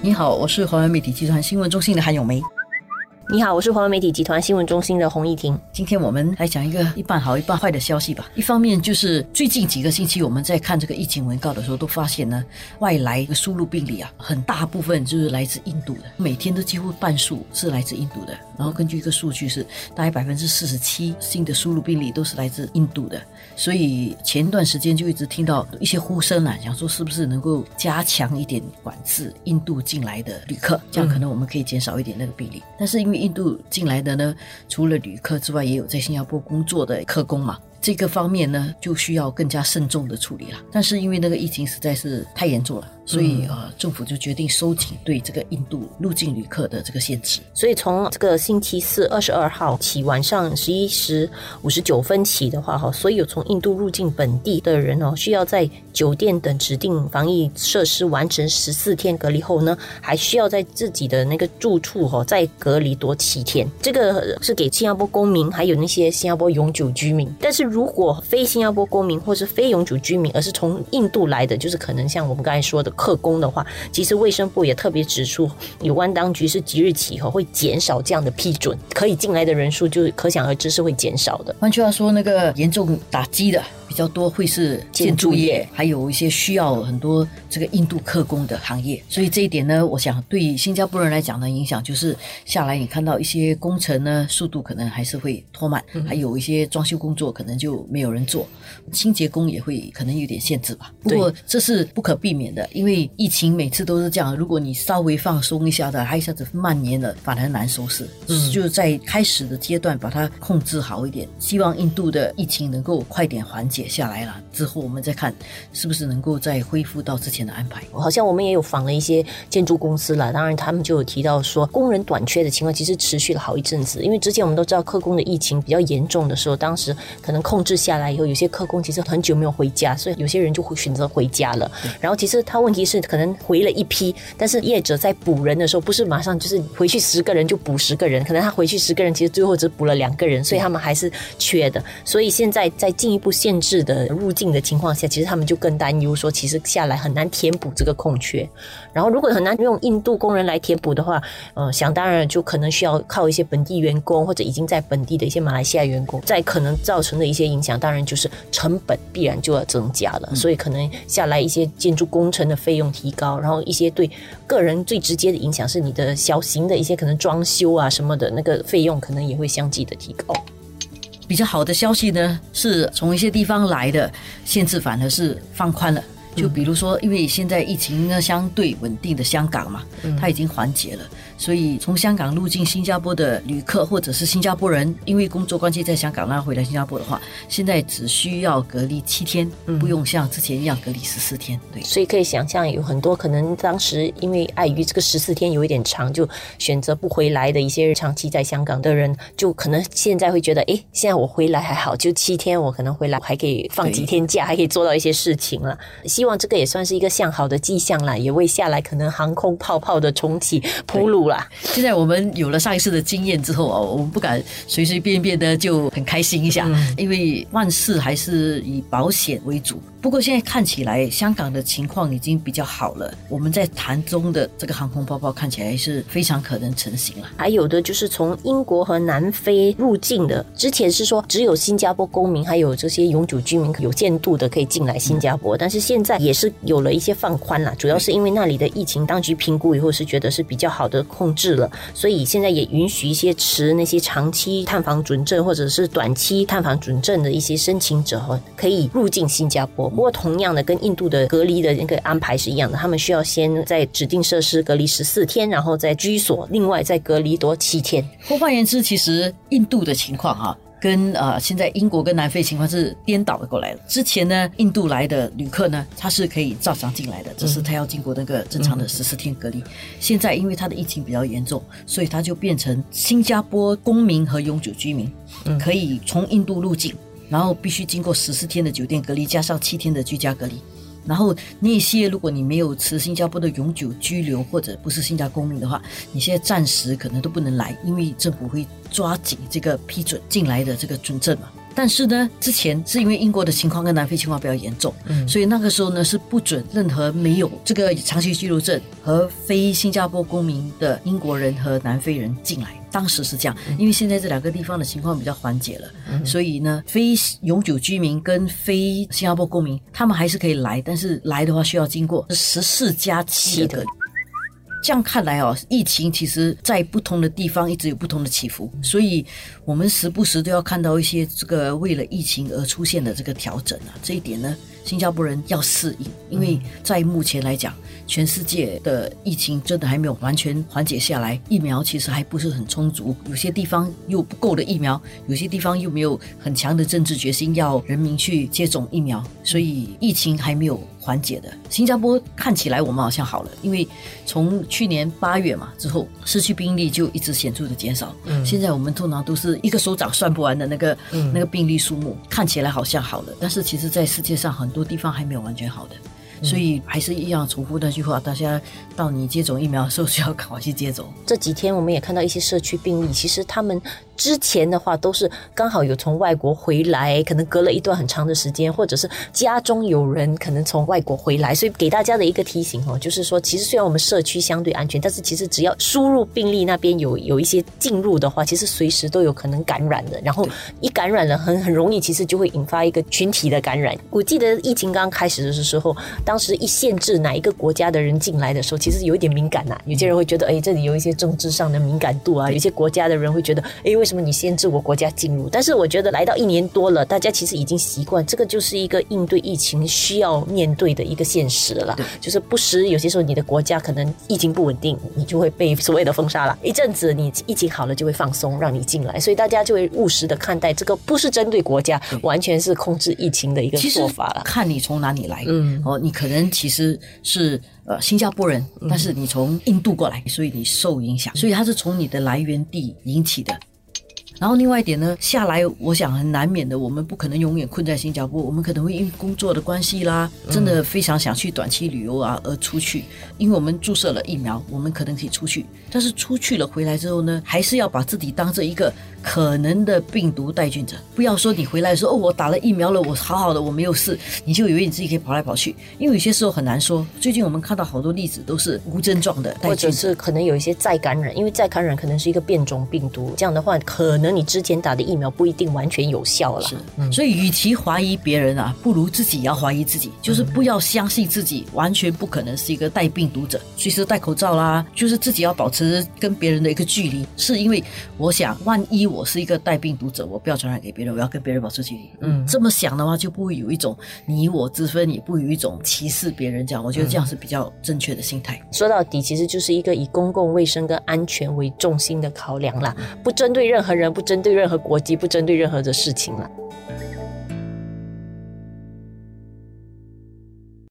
你好，我是华为媒体集团新闻中心的韩永梅。你好，我是华为媒体集团新闻中心的洪艺婷。今天我们来讲一个一半好一半坏的消息吧。一方面就是最近几个星期我们在看这个疫情文告的时候，都发现呢，外来的输入病例啊，很大部分就是来自印度的，每天都几乎半数是来自印度的。然后根据一个数据是，大概百分之四十七新的输入病例都是来自印度的。所以前段时间就一直听到一些呼声啊，想说是不是能够加强一点管制印度进来的旅客，这样可能我们可以减少一点那个病例。但是因为印度进来的呢，除了旅客之外，也有在新加坡工作的客工嘛，这个方面呢就需要更加慎重的处理了。但是因为那个疫情实在是太严重了。所以啊，政府就决定收紧对这个印度入境旅客的这个限制。所以从这个星期四二十二号起，晚上十一时五十九分起的话，哈，所有从印度入境本地的人哦，需要在酒店等指定防疫设施完成十四天隔离后呢，还需要在自己的那个住处哈再隔离多七天。这个是给新加坡公民，还有那些新加坡永久居民。但是如果非新加坡公民或是非永久居民，而是从印度来的，就是可能像我们刚才说的。客工的话，其实卫生部也特别指出，有关当局是即日起以后会减少这样的批准，可以进来的人数就可想而知是会减少的。换句话说，那个严重打击的。比较多会是建筑业，还有一些需要很多这个印度客工的行业，所以这一点呢，我想对新加坡人来讲呢影响就是下来你看到一些工程呢，速度可能还是会拖慢，还有一些装修工作可能就没有人做，清洁工也会可能有点限制吧。不过这是不可避免的，因为疫情每次都是这样，如果你稍微放松一下的，它一下子蔓延了，反而难收拾。嗯，就是在开始的阶段把它控制好一点，希望印度的疫情能够快点缓解。解下来了之后，我们再看是不是能够再恢复到之前的安排。好像我们也有访了一些建筑公司了，当然他们就有提到说，工人短缺的情况其实持续了好一阵子。因为之前我们都知道，客工的疫情比较严重的时候，当时可能控制下来以后，有些客工其实很久没有回家，所以有些人就会选择回家了。然后其实他问题是可能回了一批，但是业者在补人的时候，不是马上就是回去十个人就补十个人，可能他回去十个人，其实最后只补了两个人，所以他们还是缺的。所以现在在进一步限制。制的入境的情况下，其实他们就更担忧，说其实下来很难填补这个空缺。然后如果很难用印度工人来填补的话，呃，想当然就可能需要靠一些本地员工或者已经在本地的一些马来西亚员工。再可能造成的一些影响，当然就是成本必然就要增加了。所以可能下来一些建筑工程的费用提高，然后一些对个人最直接的影响是你的小型的一些可能装修啊什么的那个费用可能也会相继的提高。比较好的消息呢，是从一些地方来的限制反而是放宽了。就比如说，因为现在疫情呢相对稳定的香港嘛，它已经缓解了，所以从香港入境新加坡的旅客或者是新加坡人，因为工作关系在香港那回来新加坡的话，现在只需要隔离七天，不用像之前一样隔离十四天。对，所以可以想象有很多可能当时因为碍于这个十四天有一点长，就选择不回来的一些长期在香港的人，就可能现在会觉得，哎，现在我回来还好，就七天，我可能回来还可以放几天假，还可以做到一些事情了。希望。望这个也算是一个向好的迹象啦，也为下来可能航空泡泡的重启铺路啦。现在我们有了上一次的经验之后啊，我们不敢随随便便的就很开心一下，因为万事还是以保险为主。不过现在看起来，香港的情况已经比较好了。我们在谈中的这个航空泡泡看起来是非常可能成型了。还有的就是从英国和南非入境的，之前是说只有新加坡公民还有这些永久居民有限度的可以进来新加坡，但是现在也是有了一些放宽了。主要是因为那里的疫情当局评估以后是觉得是比较好的控制了，所以现在也允许一些持那些长期探访准证或者是短期探访准证的一些申请者哈，可以入境新加坡。不过，同样的，跟印度的隔离的那个安排是一样的，他们需要先在指定设施隔离十四天，然后在居所另外再隔离多七天。换言之，其实印度的情况啊，跟呃现在英国跟南非情况是颠倒的过来了。之前呢，印度来的旅客呢，他是可以照常进来的，只是他要经过那个正常的十四天隔离。现在因为他的疫情比较严重，所以他就变成新加坡公民和永久居民可以从印度入境。然后必须经过十四天的酒店隔离，加上七天的居家隔离。然后那些如果你没有持新加坡的永久居留或者不是新加坡公民的话，你现在暂时可能都不能来，因为政府会抓紧这个批准进来的这个准证嘛。但是呢，之前是因为英国的情况跟南非情况比较严重，所以那个时候呢是不准任何没有这个长期居留证和非新加坡公民的英国人和南非人进来。当时是这样，因为现在这两个地方的情况比较缓解了，所以呢，非永久居民跟非新加坡公民他们还是可以来，但是来的话需要经过十四加七的。这样看来哦，疫情其实在不同的地方一直有不同的起伏，所以我们时不时都要看到一些这个为了疫情而出现的这个调整啊。这一点呢，新加坡人要适应，因为在目前来讲，全世界的疫情真的还没有完全缓解下来，疫苗其实还不是很充足，有些地方又不够的疫苗，有些地方又没有很强的政治决心要人民去接种疫苗，所以疫情还没有。缓解的，新加坡看起来我们好像好了，因为从去年八月嘛之后，失去病例就一直显著的减少。嗯，现在我们通常都是一个手掌算不完的那个那个病例数目，看起来好像好了，但是其实在世界上很多地方还没有完全好的。所以还是一样重复那句话，大家到你接种疫苗的时候，需要赶快去接种。这几天我们也看到一些社区病例，其实他们之前的话都是刚好有从外国回来，可能隔了一段很长的时间，或者是家中有人可能从外国回来，所以给大家的一个提醒哦，就是说，其实虽然我们社区相对安全，但是其实只要输入病例那边有有一些进入的话，其实随时都有可能感染的。然后一感染了，很很容易，其实就会引发一个群体的感染。我记得疫情刚开始的时候。当时一限制哪一个国家的人进来的时候，其实有一点敏感呐。有些人会觉得，哎，这里有一些政治上的敏感度啊。有些国家的人会觉得，哎，为什么你限制我国家进入？但是我觉得来到一年多了，大家其实已经习惯，这个就是一个应对疫情需要面对的一个现实了。就是不时有些时候你的国家可能疫情不稳定，你就会被所谓的封杀了。一阵子你疫情好了就会放松，让你进来。所以大家就会务实的看待这个，不是针对国家，完全是控制疫情的一个做法了。看你从哪里来，嗯，哦，你可能。其实是呃新加坡人，但是你从印度过来，所以你受影响，所以它是从你的来源地引起的。然后另外一点呢，下来我想很难免的，我们不可能永远困在新加坡，我们可能会因为工作的关系啦，真的非常想去短期旅游啊而出去，因为我们注射了疫苗，我们可能可以出去，但是出去了回来之后呢，还是要把自己当做一个。可能的病毒带菌者，不要说你回来说哦，我打了疫苗了，我好好的，我没有事，你就以为你自己可以跑来跑去，因为有些时候很难说。最近我们看到好多例子都是无症状的，或者是可能有一些再感染，因为再感染可能是一个变种病毒，这样的话，可能你之前打的疫苗不一定完全有效了。是，所以与其怀疑别人啊，不如自己也要怀疑自己，就是不要相信自己完全不可能是一个带病毒者，随时戴口罩啦，就是自己要保持跟别人的一个距离，是因为我想万一。我是一个带病毒者，我不要传染给别人，我要跟别人保持距离。嗯，这么想的话，就不会有一种你我之分，也不会有一种歧视别人这样。我觉得这样是比较正确的心态。说到底，其实就是一个以公共卫生跟安全为重心的考量啦，不针对任何人，不针对任何国籍，不针对任何的事情了。